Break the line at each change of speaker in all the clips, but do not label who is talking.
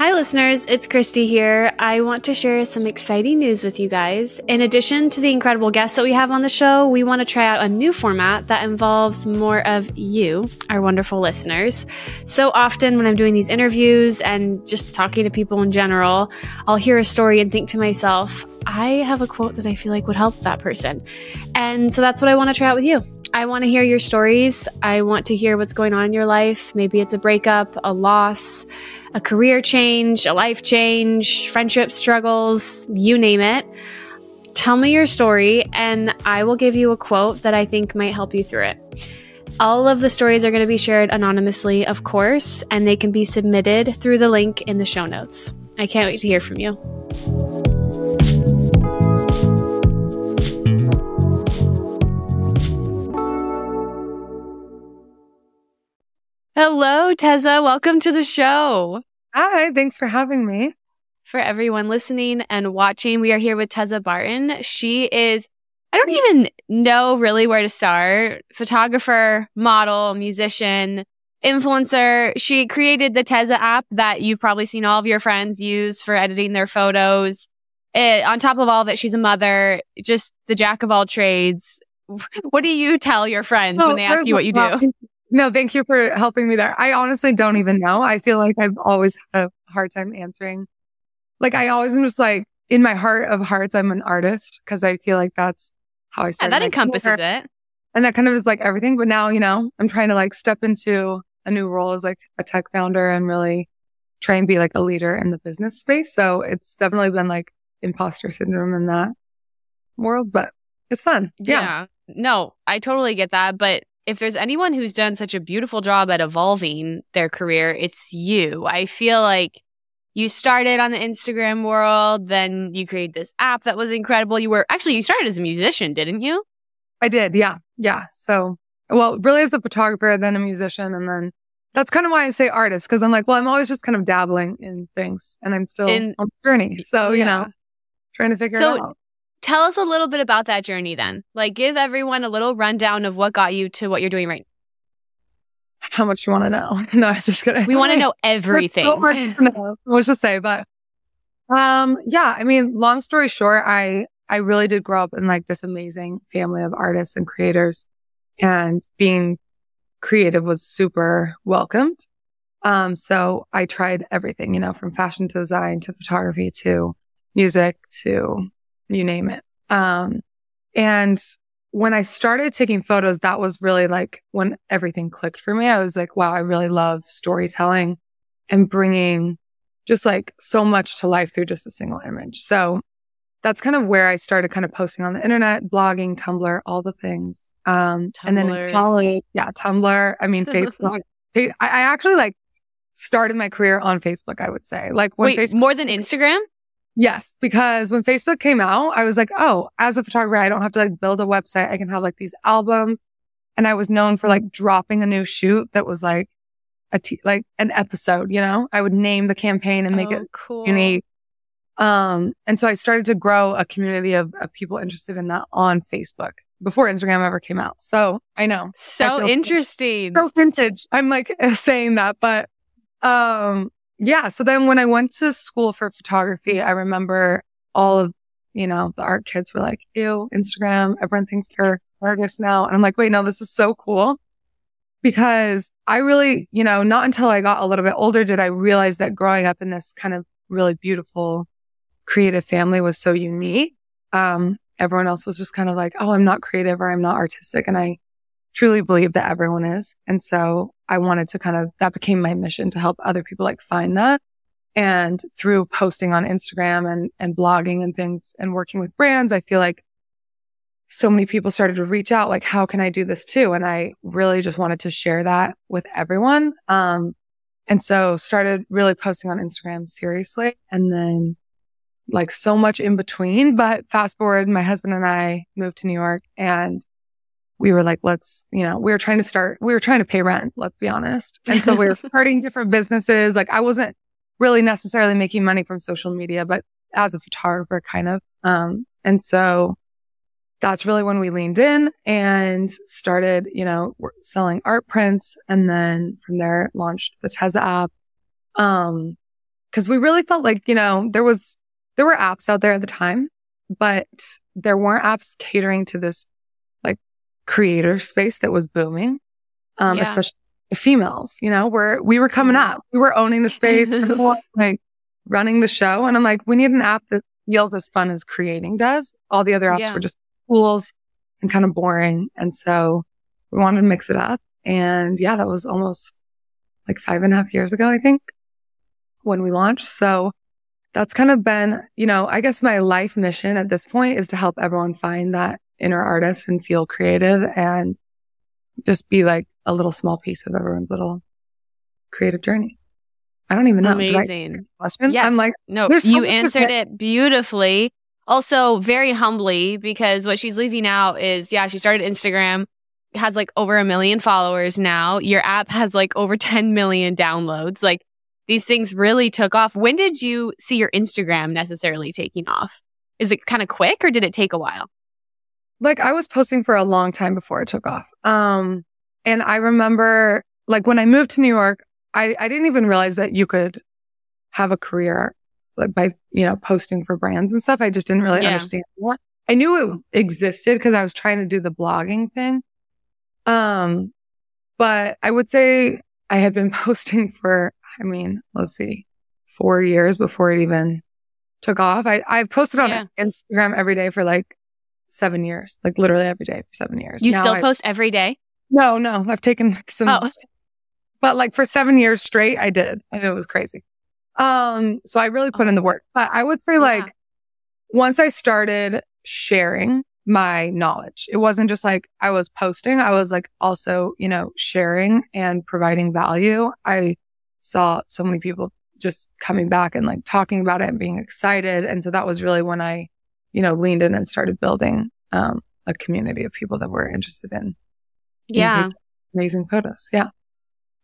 Hi, listeners. It's Christie here. I want to share some exciting news with you guys. In addition to the incredible guests that we have on the show, we want to try out a new format that involves more of you, our wonderful listeners. So often, when I'm doing these interviews and just talking to people in general, I'll hear a story and think to myself, I have a quote that I feel like would help that person. And so that's what I want to try out with you. I want to hear your stories. I want to hear what's going on in your life. Maybe it's a breakup, a loss, a career change, a life change, friendship struggles, you name it. Tell me your story, and I will give you a quote that I think might help you through it. All of the stories are going to be shared anonymously, of course, and they can be submitted through the link in the show notes. I can't wait to hear from you. Hello, Tezza. Welcome to the show.
Hi, thanks for having me.
For everyone listening and watching, we are here with Tezza Barton. She is, I don't even know really where to start photographer, model, musician, influencer. She created the Tezza app that you've probably seen all of your friends use for editing their photos. It, on top of all of it, she's a mother, just the jack of all trades. What do you tell your friends when they ask you what you do?
No, thank you for helping me there. I honestly don't even know. I feel like I've always had a hard time answering. Like I always am just like in my heart of hearts, I'm an artist because I feel like that's how I started.
Yeah, that encompasses career. it.
And that kind of is like everything. But now, you know, I'm trying to like step into a new role as like a tech founder and really try and be like a leader in the business space. So it's definitely been like imposter syndrome in that world, but it's fun. Yeah. yeah.
No, I totally get that. But if there's anyone who's done such a beautiful job at evolving their career, it's you. I feel like you started on the Instagram world, then you created this app that was incredible. You were actually, you started as a musician, didn't you?
I did. Yeah. Yeah. So, well, really as a photographer, then a musician. And then that's kind of why I say artist, because I'm like, well, I'm always just kind of dabbling in things and I'm still in, on the journey. So, yeah. you know, trying to figure so, it out
tell us a little bit about that journey then. Like, give everyone a little rundown of what got you to what you're doing right now.
How much you want to know? No, I'm just kidding.
We want to know everything. so much
to know. Let's just say, but um, yeah. I mean, long story short, I I really did grow up in like this amazing family of artists and creators, and being creative was super welcomed. Um, so I tried everything, you know, from fashion to design to photography to music to you name it. Um, and when I started taking photos, that was really like when everything clicked for me. I was like, wow, I really love storytelling and bringing just like so much to life through just a single image. So that's kind of where I started kind of posting on the internet, blogging, Tumblr, all the things. Um, and then in college, yeah, Tumblr. I mean, Facebook. I, I actually like started my career on Facebook, I would say. Like
when Wait, Facebook, more than Instagram?
Yes, because when Facebook came out, I was like, oh, as a photographer, I don't have to like build a website. I can have like these albums. And I was known for like dropping a new shoot that was like a t- like an episode, you know, I would name the campaign and make oh, it cool. unique. Um, and so I started to grow a community of, of people interested in that on Facebook before Instagram ever came out. So I know.
So I interesting.
So vintage. I'm like saying that, but, um, yeah. So then when I went to school for photography, I remember all of, you know, the art kids were like, ew, Instagram, everyone thinks they're artists now. And I'm like, wait, no, this is so cool because I really, you know, not until I got a little bit older did I realize that growing up in this kind of really beautiful creative family was so unique. Um, everyone else was just kind of like, oh, I'm not creative or I'm not artistic. And I truly believe that everyone is. And so I wanted to kind of, that became my mission to help other people like find that. And through posting on Instagram and, and blogging and things and working with brands, I feel like so many people started to reach out, like, how can I do this too? And I really just wanted to share that with everyone. Um, and so started really posting on Instagram seriously and then like so much in between. But fast forward, my husband and I moved to New York and we were like, let's, you know, we were trying to start, we were trying to pay rent, let's be honest. And so we were starting different businesses. Like I wasn't really necessarily making money from social media, but as a photographer, kind of. Um, and so that's really when we leaned in and started, you know, selling art prints. And then from there launched the Tezza app. Um, cause we really felt like, you know, there was, there were apps out there at the time, but there weren't apps catering to this creator space that was booming. Um,
Yeah.
especially females, you know, where we were coming up, we were owning the space, like running the show. And I'm like, we need an app that feels as fun as creating does. All the other apps
Yeah.
were just tools and kind of boring. And so we wanted to mix it up. And yeah, that was almost like five and a half years ago, I think, when we launched. So that's kind of been, you know, I guess my life mission at this point is to help everyone find that inner artist and feel creative and just be like a little small piece of everyone's little creative journey. I don't even know.
Amazing.
question?
Yes.
I'm like,
No,
so
you answered it beautifully. Also, very humbly, because what she's leaving out is yeah, she started Instagram, has like over a million followers now. Your app has like over 10 million downloads. Like these things really took off. When did you see your Instagram necessarily taking off? Is it kind of quick or did it take a while?
Like I was posting for a long time before it took off. Um, and I remember like when I moved to New York, I, I didn't even realize that you could have a career like by, you know, posting for brands and stuff. I just didn't really
Yeah.
understand what I knew it existed because I was trying to do the blogging thing. Um, but I would say I had been posting for, I mean, let's see, four years before it even took off. I, I've posted on
Yeah.
Instagram every day for like seven years, like literally every day for seven years.
You
Now
still
I-
post every day?
No, no, I've taken like, some,
Oh.
but like for seven years straight, I did, and it was crazy. Um, so I really put in the work, but I would say like once I started sharing my knowledge, it wasn't just like I was posting. I was like also, you know, sharing and providing value. I saw so many people just coming back and like talking about it and being excited. And so that was really when I, you know, leaned in and started building, um, a community of people that were interested in
Yeah.
amazing photos. Yeah.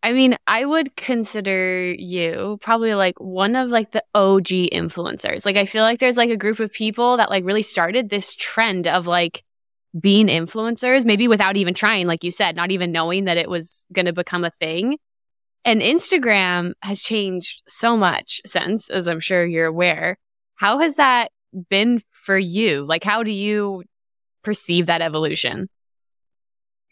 I mean, I would consider you probably like one of like the OG influencers. Like I feel like there's like a group of people that like really started this trend of like being influencers, maybe without even trying, like you said, not even knowing that it was going to become a thing. And Instagram has changed so much since, as I'm sure you're aware. How has that been for you? Like, how do you perceive that evolution?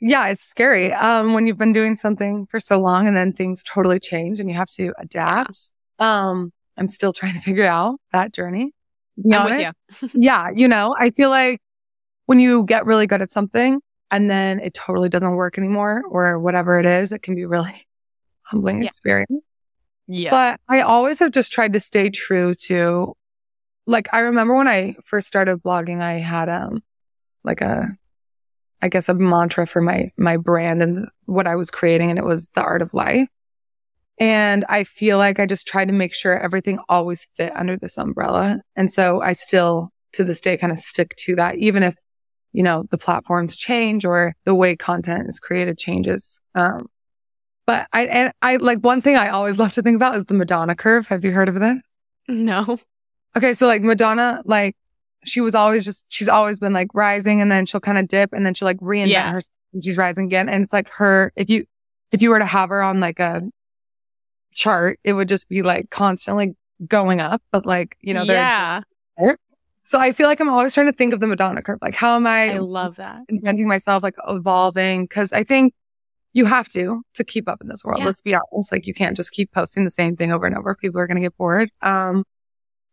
Yeah, it's scary. Um, when you've been doing something for so long and then things totally change and you have to adapt. Um, I'm still trying to figure out that journey. Be honest. yeah, you know, I feel like when you get really good at something and then it totally doesn't work anymore or whatever it is, it can be really humbling
Yeah.
experience.
Yeah.
But I always have just tried to stay true to like I remember when I first started blogging, I had um like a I guess a mantra for my my brand and what I was creating and it was the art of life. And I feel like I just tried to make sure everything always fit under this umbrella. And so I still to this day kind of stick to that even if you know the platforms change or the way content is created changes. Um but I and I like one thing I always love to think about is the Madonna curve. Have you heard of this?
no.
Okay, so like Madonna, like she was always just she's always been like rising and then she'll kind of dip and then she'll like reinvent
Yeah.
herself and she's rising again. And it's like her if you if you were to have her on like a chart, it would just be like constantly going up. But like, you know, they're
yeah.
so I feel like I'm always trying to think of the Madonna curve. Like how am I,
I love that.
inventing myself, like evolving? Cause I think you have to to keep up in this world.
Yeah.
Let's be honest. Like you can't just keep posting the same thing over and over. People are gonna get bored. Um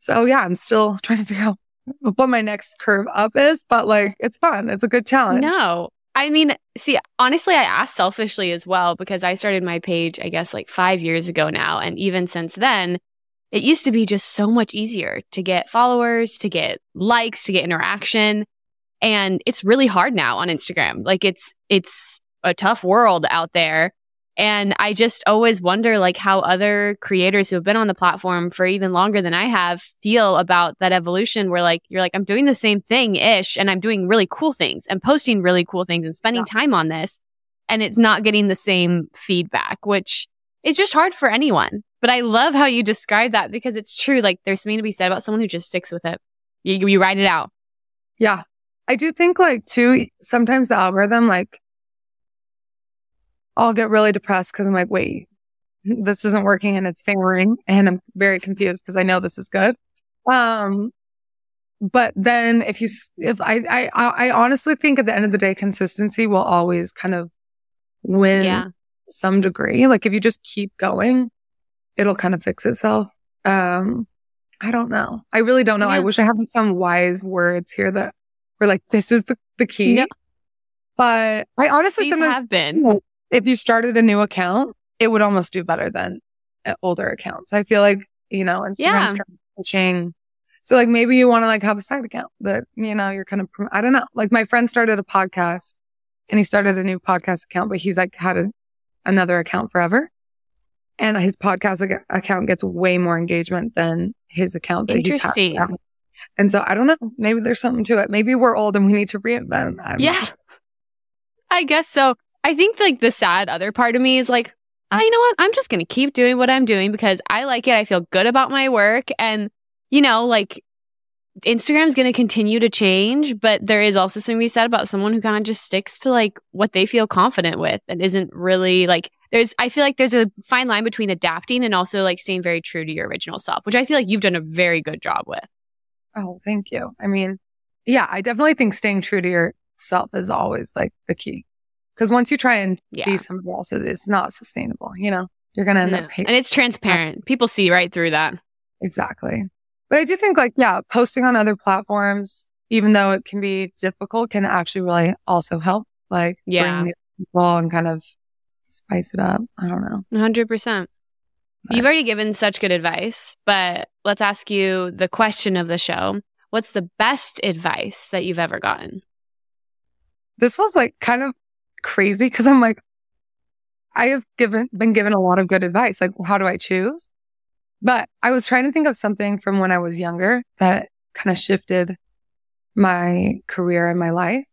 so yeah, I'm still trying to figure out what my next curve up is, but like it's fun. It's a good challenge.
No. I mean, see, honestly, I asked selfishly as well because I started my page, I guess, like five years ago now. And even since then, it used to be just so much easier to get followers, to get likes, to get interaction. And it's really hard now on Instagram. Like it's, it's a tough world out there. And I just always wonder like how other creators who have been on the platform for even longer than I have feel about that evolution where like you're like, I'm doing the same thing ish and I'm doing really cool things and posting really cool things and spending time on this. And it's not getting the same feedback, which is just hard for anyone. But I love how you describe that because it's true. Like there's something to be said about someone who just sticks with it. You, you write it out.
Yeah. I do think like too, sometimes the algorithm, like I'll get really depressed because I'm like, wait, this isn't working and it's failing and I'm very confused because I know this is good. Um, but then if you, if I, I, I honestly think at the end of the day, consistency will always kind of win
Yeah.
some degree. Like if you just keep going, it'll kind of fix itself. Um, I don't know. I really don't know. I wish I had some wise words here that were like, this is the, the key.
No.
But I honestly
These
sometimes
have been.
If you started a new account, it would almost do better than uh, older accounts. I feel like, you know, Instagram's
Yeah.
kind of pushing. So like maybe you want to like have a side account that, you know, you're kind of, prom- I don't know. Like my friend started a podcast and he started a new podcast account, but he's like had a, another account forever. And his podcast ac- account gets way more engagement than his account that he's had
Interesting.
And so I don't know. Maybe there's something to it. Maybe we're old and we need to reinvent. I don't know.
Yeah. I guess so. I think like the sad other part of me is like, oh, you know what? I'm just going to keep doing what I'm doing because I like it. I feel good about my work. And, you know, like Instagram's going to continue to change, but there is also something to be said about someone who kind of just sticks to like what they feel confident with and isn't really like, there's, I feel like there's a fine line between adapting and also like staying very true to your original self, which I feel like you've done a very good job with.
Oh, thank you. I mean, yeah, I definitely think staying true to yourself is always like the key. Because once you try and
Yeah.
be somebody else, it's not sustainable. You know, you're going to end
No.
up hating.
And it's transparent. People see right through that.
Exactly. But I do think like, yeah, posting on other platforms, even though it can be difficult, can actually really also help. Like,
Yeah.
bring new people and kind of spice it up. I don't know.
100%. You've already given such good advice, but let's ask you the question of the show. What's the best advice that you've ever gotten?
This was like kind of crazy because I'm like, I have given, been given a lot of good advice. Like, how do I choose? But I was trying to think of something from when I was younger that kind of shifted my career and my life.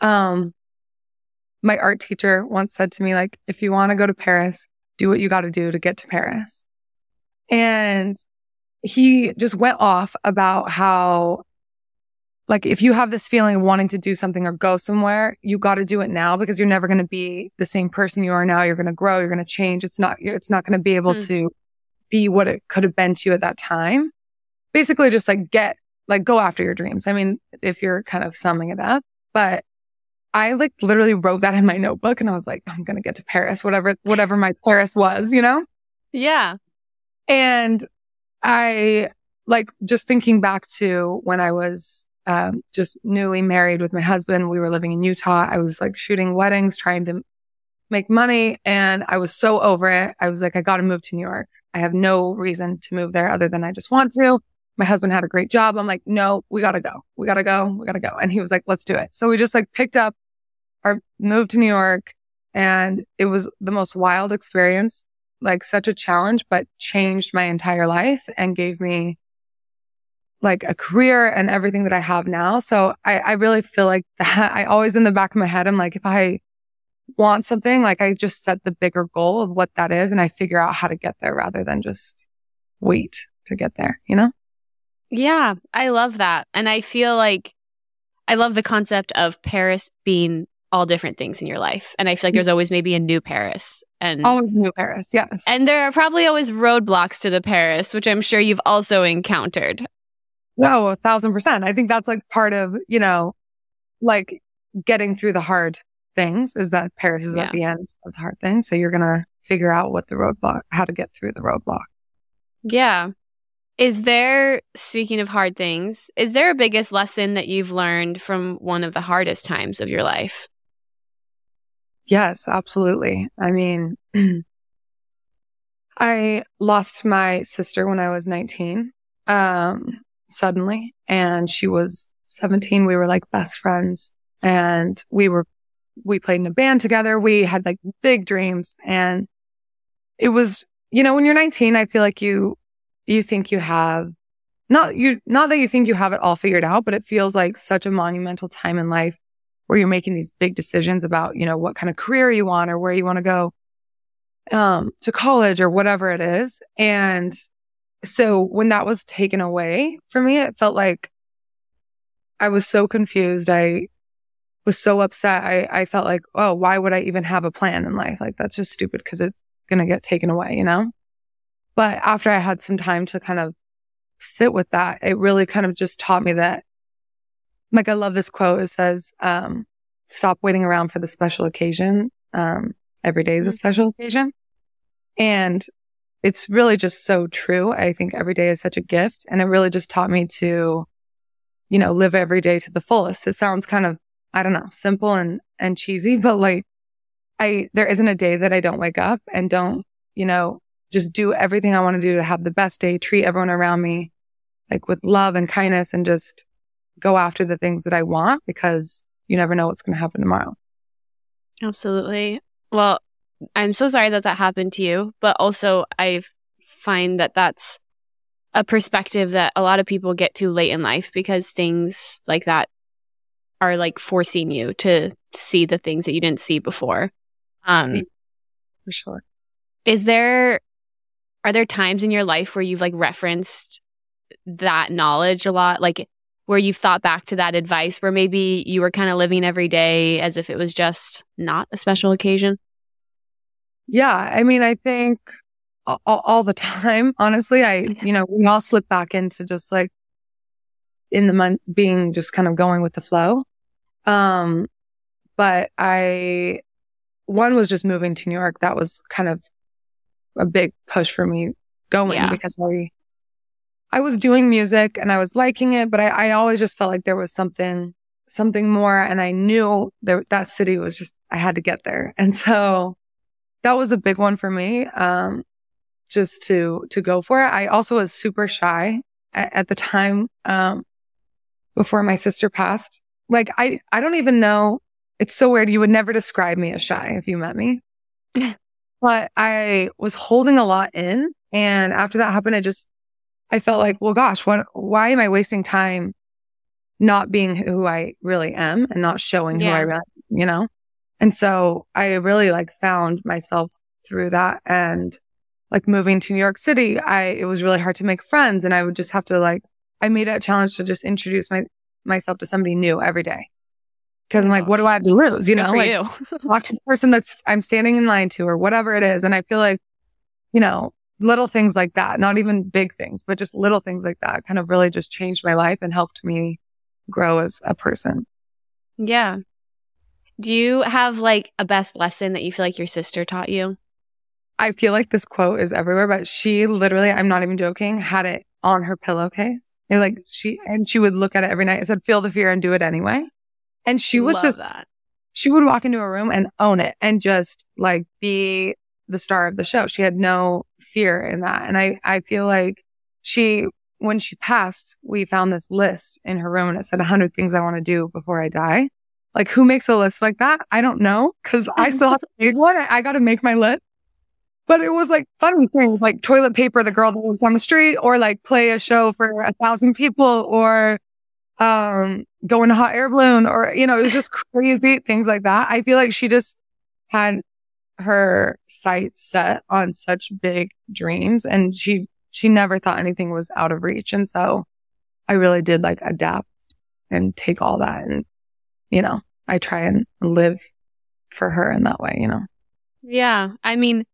Um, my art teacher once said to me, like, if you want to go to Paris, do what you got to do to get to Paris. And he just went off about how like if you have this feeling of wanting to do something or go somewhere, you got to do it now because you're never going to be the same person you are now. You're going to grow. You're going to change. It's not, it's not going to be able
Mm.
to be what it could have been to you at that time. Basically just like get, like go after your dreams. I mean, if you're kind of summing it up, but I like literally wrote that in my notebook and I was like, I'm going to get to Paris, whatever, whatever my Paris was, you know?
Yeah.
And I like just thinking back to when I was um, just newly married with my husband. We were living in Utah. I was like shooting weddings, trying to make money. And I was so over it. I was like, I got to move to New York. I have no reason to move there other than I just want to. My husband had a great job. I'm like, no, we got to go. We got to go. We got to go. And he was like, let's do it. So we just like picked up our move to New York and it was the most wild experience like such a challenge, but changed my entire life and gave me like a career and everything that I have now. So I, I really feel like that I always in the back of my head, I'm like, if I want something, like I just set the bigger goal of what that is and I figure out how to get there rather than just wait to get there, you know?
Yeah. I love that. And I feel like I love the concept of Paris being all different things in your life. And I feel like mm. there's always maybe a new Paris. And
Always new Paris. Yes.
and there are probably always roadblocks to the Paris, which I'm sure you've also encountered.
No, a thousand percent. I think that's like part of, you know, like getting through the hard things is that Paris is
Yeah.
at the end of the hard thing. So you're going to figure out what the roadblock, how to get through the roadblock.
Yeah. Is there, speaking of hard things, is there a biggest lesson that you've learned from one of the hardest times of your life?
Yes, absolutely. I mean, I lost my sister when I was 19, um, suddenly, and she was 17. We were like best friends and we were, we played in a band together. We had like big dreams and it was, you know, when you're 19, I feel like you, you think you have not you, not that you think you have it all figured out, but it feels like such a monumental time in life where you're making these big decisions about, you know, what kind of career you want or where you want to go um, to college or whatever it is. And so when that was taken away for me, it felt like I was so confused. I was so upset. I, I felt like, oh, why would I even have a plan in life? Like that's just stupid because it's going to get taken away, you know? But after I had some time to kind of sit with that, it really kind of just taught me that, like, I love this quote. It says, um, stop waiting around for the special occasion. Um, every day is a mm-hmm. special occasion. And it's really just so true. I think every day is such a gift. And it really just taught me to, you know, live every day to the fullest. It sounds kind of, I don't know, simple and, and cheesy, but like I, there isn't a day that I don't wake up and don't, you know, just do everything I want to do to have the best day, treat everyone around me like with love and kindness and just go after the things that I want because you never know what's going to happen tomorrow.
Absolutely. Well, I'm so sorry that that happened to you, but also I find that that's a perspective that a lot of people get too late in life because things like that are like forcing you to see the things that you didn't see before. Um,
for sure.
Is there, are there times in your life where you've like referenced that knowledge a lot? Like where you've thought back to that advice where maybe you were kind of living every day as if it was just not a special occasion?
Yeah. I mean, I think all, all the time, honestly, I, you know, we all slip back into just like in the month being just kind of going with the flow. Um, but I, one was just moving to New York. That was kind of a big push for me going yeah. because I, I was doing music and I was liking it, but I, I always just felt like there was something, something more. And I knew that that city was just, I had to get there. And so that was a big one for me. Um, just to, to go for it. I also was super shy at, at the time, um, before my sister passed. Like, I, I don't even know. It's so weird. You would never describe me as shy if you met me, but I was holding a lot in. And after that happened, I just, I felt like, well, gosh, what, why am I wasting time not being who I really am and not showing yeah. who I really, you know? And so I really like found myself through that and like moving to New York City, I, it was really hard to make friends and I would just have to like, I made it a challenge to just introduce my, myself to somebody new every day. Cause I'm like, what do I have to lose? You know, like you. talk to the person that's I'm standing in line to or whatever it is. And I feel like, you know, little things like that, not even big things, but just little things like that kind of really just changed my life and helped me grow as a person.
Yeah. Do you have like a best lesson that you feel like your sister taught you?
I feel like this quote is everywhere, but she literally, I'm not even joking, had it on her pillowcase. It like she, and she would look at it every night and said, feel the fear and do it anyway. And she was Love just, that. she would walk into a room and own it and just like be the star of the show. She had no fear in that. And I, I feel like she, when she passed, we found this list in her room and it said 100 things I want to do before I die. Like who makes a list like that? I don't know because I still have to make one. I, I got to make my list. But it was like funny things like toilet paper, the girl that was on the street, or like play a show for a thousand people, or um, go in a hot air balloon, or you know, it was just crazy things like that. I feel like she just had her sights set on such big dreams, and she she never thought anything was out of reach, and so I really did like adapt and take all that, and you know, I try and live for her in that way, you know.
Yeah, I mean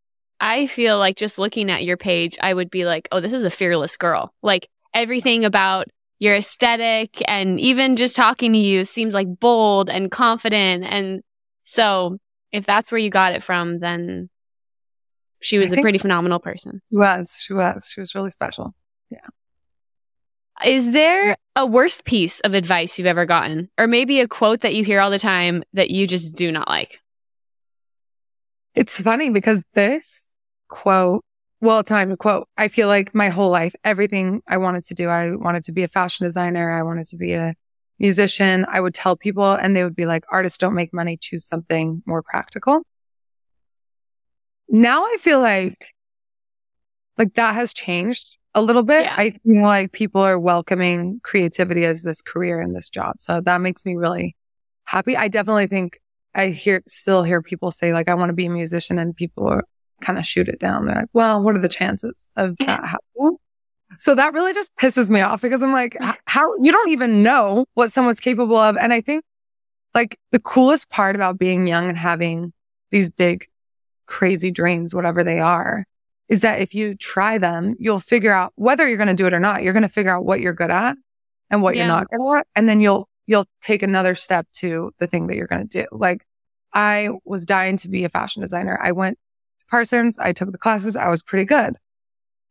I feel like just looking at your page, I would be like, oh, this is a fearless girl. Like everything about your aesthetic and even just talking to you seems like bold and confident. And so if that's where you got it from, then she was I a pretty phenomenal person.
She was. She was. She was really special. Yeah.
Is there a worst piece of advice you've ever gotten? Or maybe a quote that you hear all the time that you just do not like?
It's funny because this quote. Well, it's not even a quote. I feel like my whole life, everything I wanted to do, I wanted to be a fashion designer. I wanted to be a musician. I would tell people and they would be like, artists don't make money. Choose something more practical. Now I feel like, like that has changed a little bit. Yeah. I feel like people are welcoming creativity as this career and this job. So that makes me really happy. I definitely think I hear, still hear people say like, I want to be a musician and people are, kind of shoot it down. They're like, well, what are the chances of that happening? So that really just pisses me off because I'm like, how you don't even know what someone's capable of. And I think like the coolest part about being young and having these big crazy dreams, whatever they are, is that if you try them, you'll figure out whether you're going to do it or not. You're going to figure out what you're good at and what
Yeah.
you're not good at. And then you'll, you'll take another step to the thing that you're going to do. Like I was dying to be a fashion designer. I went to Parsons. I took the classes. I was pretty good,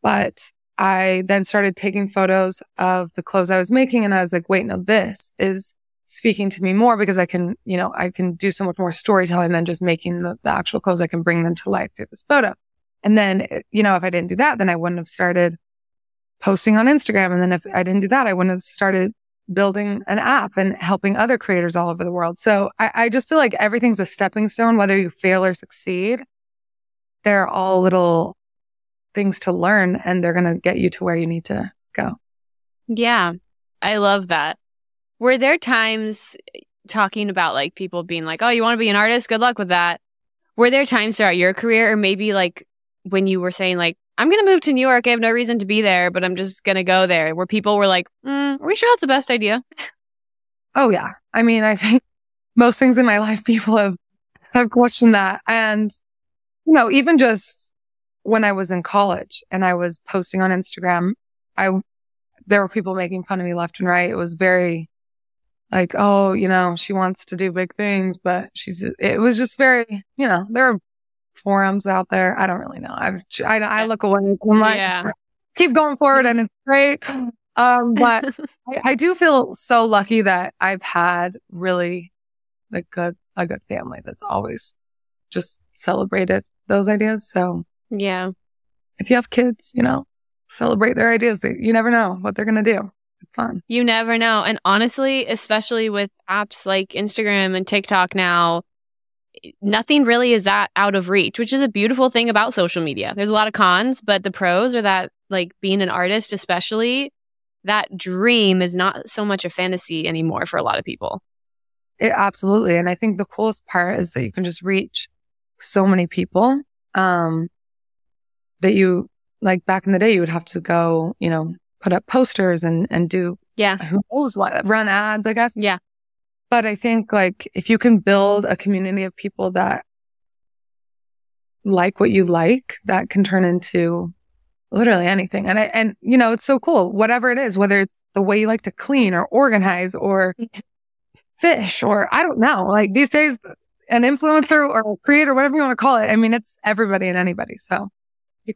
but I then started taking photos of the clothes I was making. And I was like, wait, no, this is speaking to me more because I can, you know, I can do so much more storytelling than just making the, the actual clothes. I can bring them to life through this photo. And then, you know, if I didn't do that, then I wouldn't have started posting on Instagram. And then if I didn't do that, I wouldn't have started building an app and helping other creators all over the world. So I, I just feel like everything's a stepping stone, whether you fail or succeed. They're all little things to learn and they're going to get you to where you need to go.
Yeah, I love that. Were there times talking about like people being like, oh, you want to be an artist? Good luck with that. Were there times throughout your career, or maybe like when you were saying, like, I'm going to move to New York, I have no reason to be there, but I'm just going to go there, where people were like, mm, are we sure that's the best idea?
Oh yeah. I mean, I think most things in my life, people have, have questioned that. And, you know, even just when I was in college and I was posting on Instagram, I, there were people making fun of me left and right. It was very like, oh, you know, she wants to do big things, but she's, it was just very, you know, there are forums out there. I don't really know. I've, I, I look away. I'm like,
yeah.
keep going forward and it's great. Um, but I, I do feel so lucky that I've had really a good, a good family that's always just celebrated those ideas. So
yeah.
if you have kids, you know, celebrate their ideas. You never know what they're going to do. It's fun.
You never know. And honestly, especially with apps like Instagram and TikTok now, nothing really is that out of reach, which is a beautiful thing about social media. There's a lot of cons, but the pros are that, like, being an artist, especially, that dream is not so much a fantasy anymore for a lot of people.
It, absolutely. And I think the coolest part is that you can just reach so many people, um, that you like back in the day, you would have to go, you know, put up posters and, and do
Yeah.
who knows what, run ads, I guess.
Yeah.
But I think like if you can build a community of people that like what you like, that can turn into literally anything. And I, and you know, it's so cool. Whatever it is, whether it's the way you like to clean or organize or fish or I don't know, like these days, an influencer or a creator, whatever you want to call it. I mean, it's everybody and anybody. So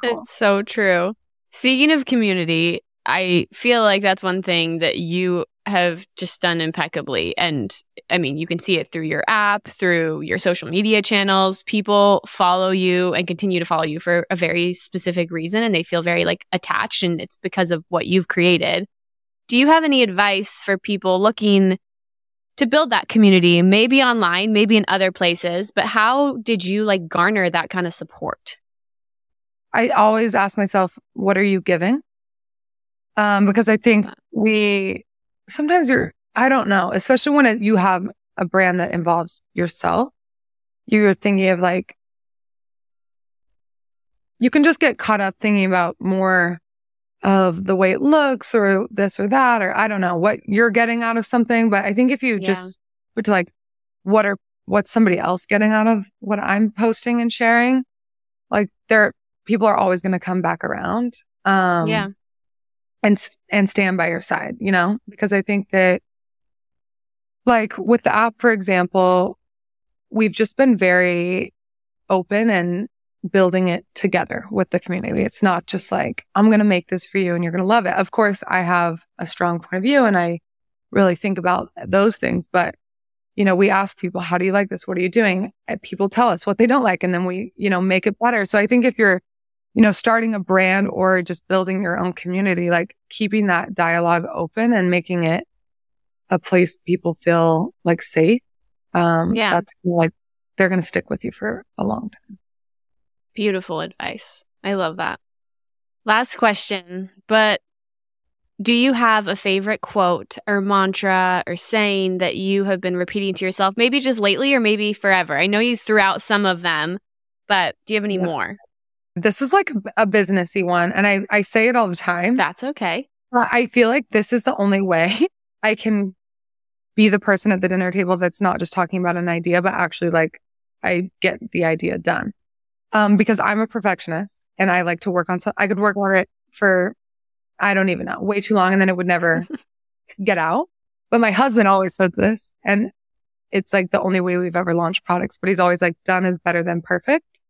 cool.
It's so true. Speaking of community, I feel like that's one thing that you have just done impeccably. And I mean, you can see it through your app, through your social media channels. People follow you and continue to follow you for a very specific reason, and they feel very like attached, and it's because of what you've created. Do you have any advice for people looking to build that community, maybe online, maybe in other places? But how did you like garner that kind of support?
I always ask myself, what are you giving? Um, because I think we sometimes you're, I don't know, especially when it, you have a brand that involves yourself, you're thinking of like, you can just get caught up thinking about more of the way it looks or this or that, or I don't know what you're getting out of something. But I think if you
Yeah.
just put to like, what are, what's somebody else getting out of what I'm posting and sharing? Like there, people are always going to come back around. Um,
yeah.
And and stand by your side, you know, because I think that like with the app, for example, we've just been very open and building it together with the community. It's not just like, I'm going to make this for you and you're going to love it. Of course, I have a strong point of view and I really think about those things, but you know, we ask people, how do you like this? What are you doing? And people tell us what they don't like and then we, you know, make it better. So I think if you're you know, starting a brand or just building your own community, like keeping that dialogue open and making it a place people feel like safe. Um,
Yeah.
that's like, they're going to stick with you for a long time.
Beautiful advice. I love that. Last question, but do you have a favorite quote or mantra or saying that you have been repeating to yourself, maybe just lately or maybe forever? I know you threw out some of them, but do you have any
Yeah.
more?
This is like a, businessy one. And I, I say it all the time.
That's okay.
but I feel like this is the only way I can be the person at the dinner table that's not just talking about an idea, but actually like I get the idea done. Um, because I'm a perfectionist and I like to work on, so I could work on it for, I don't even know, way too long and then it would never get out. But my husband always said this and it's like the only way we've ever launched products, but he's always like done is better than perfect.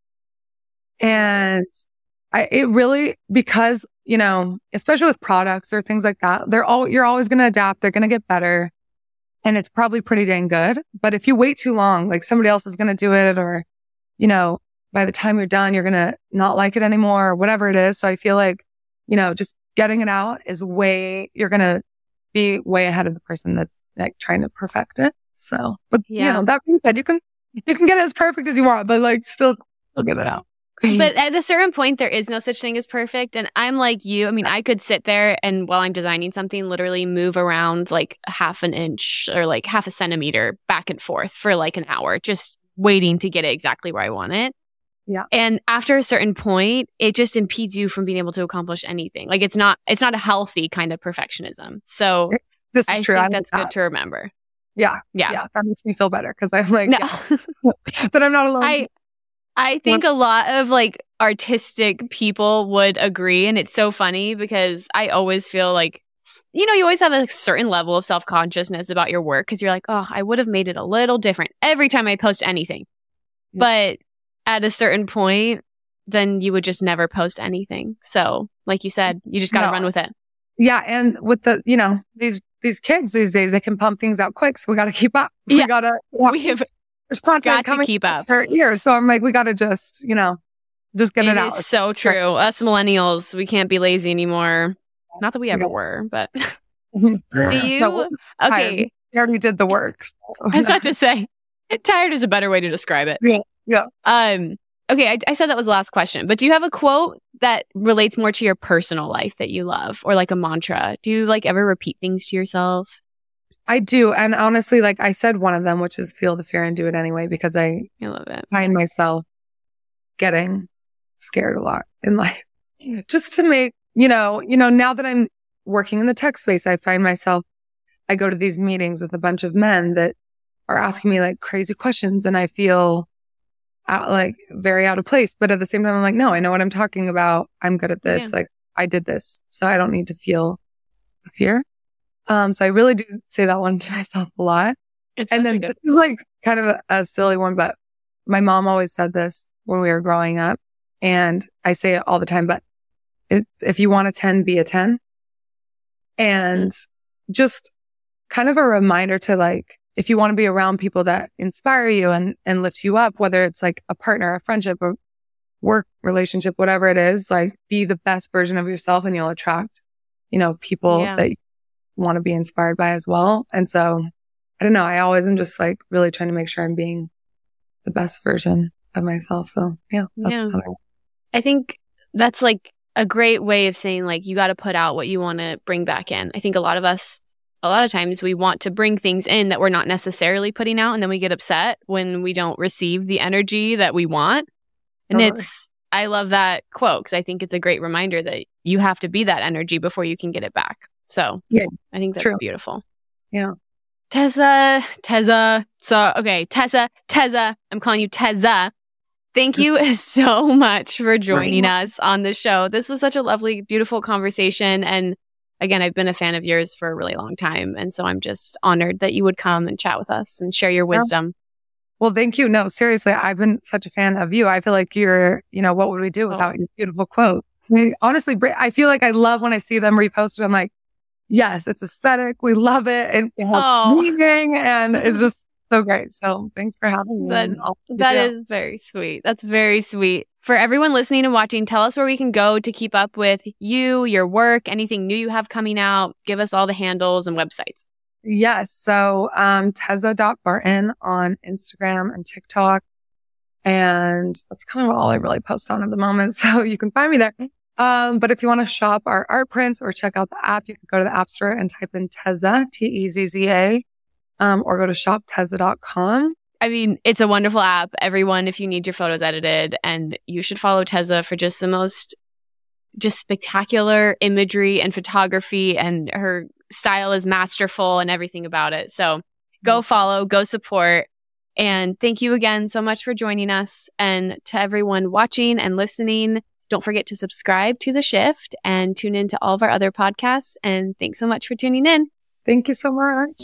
And I, it really, because, you know, especially with products or things like that, they're all, you're always going to adapt. They're going to get better and it's probably pretty dang good. But if you wait too long, like somebody else is going to do it or, you know, by the time you're done, you're going to not like it anymore or whatever it is. So I feel like, you know, just getting it out is way, you're going to be way ahead of the person that's like trying to perfect it. So, but yeah. you know, that being said, you can, you can get it as perfect as you want, but like still, still get it out.
But at a certain point, there is no such thing as perfect. And I'm like you. I mean, I could sit there and while I'm designing something, literally move around like half an inch or like half a centimeter back and forth for like an hour, just waiting to get it exactly where I want it.
Yeah.
And after a certain point, it just impedes you from being able to accomplish anything. Like it's not, it's not a healthy kind of perfectionism. So
this is
I
true.
think I that's that. good to remember.
Yeah.
Yeah.
Yeah. That makes me feel better because I'm like, no. yeah. but I'm not alone.
I, I think a lot of like artistic people would agree. And it's so funny because I always feel like, you know, you always have a certain level of self consciousness about your work because you're like, oh, I would have made it a little different every time I post anything. Yeah. But at a certain point, then you would just never post anything. So, like you said, you just got to no. run with it.
Yeah. And with the, you know, these, these kids these days, they can pump things out quick. So we got to keep up. We
yeah.
got to,
we have
there's content
got
coming
to keep up
her ears. So I'm like, we got to just, you know, just get it, it out.
So true. Us millennials, we can't be lazy anymore. Not that we ever were, but do you? No, okay.
We already did the work. So.
I was about to say, tired is a better way to describe it.
Yeah. Yeah.
Um, okay. I, I said that was the last question, but do you have a quote that relates more to your personal life that you love or like a mantra? Do you like ever repeat things to yourself?
I do. And honestly, like I said, one of them, which is feel the fear and do it anyway, because I,
I love it.
find myself getting scared a lot in life just to make, you know, you know, now that I'm working in the tech space, I find myself, I go to these meetings with a bunch of men that are asking me like crazy questions and I feel out, like very out of place. But at the same time, I'm like, no, I know what I'm talking about. I'm good at this. Yeah. Like I did this. So I don't need to feel fear. Um, so I really do say that one to myself a lot.
It's
and then
good-
like kind of a, a silly one, but my mom always said this when we were growing up and I say it all the time, but it, if you want a 10, be a 10 and just kind of a reminder to like, if you want to be around people that inspire you and, and lift you up, whether it's like a partner, a friendship, a work relationship, whatever it is, like be the best version of yourself and you'll attract, you know, people yeah. that want to be inspired by as well. And so I don't know. I always am just like really trying to make sure I'm being the best version of myself. So yeah.
yeah. I think that's like a great way of saying like you got to put out what you want to bring back in. I think a lot of us a lot of times we want to bring things in that we're not necessarily putting out and then we get upset when we don't receive the energy that we want. And totally. it's I love that quote because I think it's a great reminder that you have to be that energy before you can get it back. So
yeah,
I think that's
true.
beautiful.
Yeah.
Tessa, Tessa. So, okay, Tessa, Tessa. I'm calling you Tessa. Thank you so much for joining us on the show. This was such a lovely, beautiful conversation. And again, I've been a fan of yours for a really long time. And so I'm just honored that you would come and chat with us and share your wisdom.
Well, thank you. No, seriously, I've been such a fan of you. I feel like you're, you know, what would we do oh. without oh. your beautiful quote? I mean, honestly, I feel like I love when I see them reposted. I'm like, yes, it's aesthetic. We love it. And it has oh. meaning and it's just so great. So thanks for having me.
That, that is very sweet. That's very sweet. For everyone listening and watching, tell us where we can go to keep up with you, your work, anything new you have coming out. Give us all the handles and websites.
Yes. So, um, Tezza.Barton on Instagram and TikTok. And that's kind of all I really post on at the moment. So you can find me there. Um, but if you want to shop our art prints or check out the app, you can go to the App Store and type in Tezza, T-E-Z-Z-A, um, or go to shoptezza.com.
I mean, it's a wonderful app. Everyone, if you need your photos edited, and you should follow Tezza for just the most just spectacular imagery and photography, and her style is masterful and everything about it. So go mm-hmm. follow, go support. And thank you again so much for joining us. And to everyone watching and listening, don't forget to subscribe to The Shift and tune in to all of our other podcasts. And thanks so much for tuning in.
Thank you so much.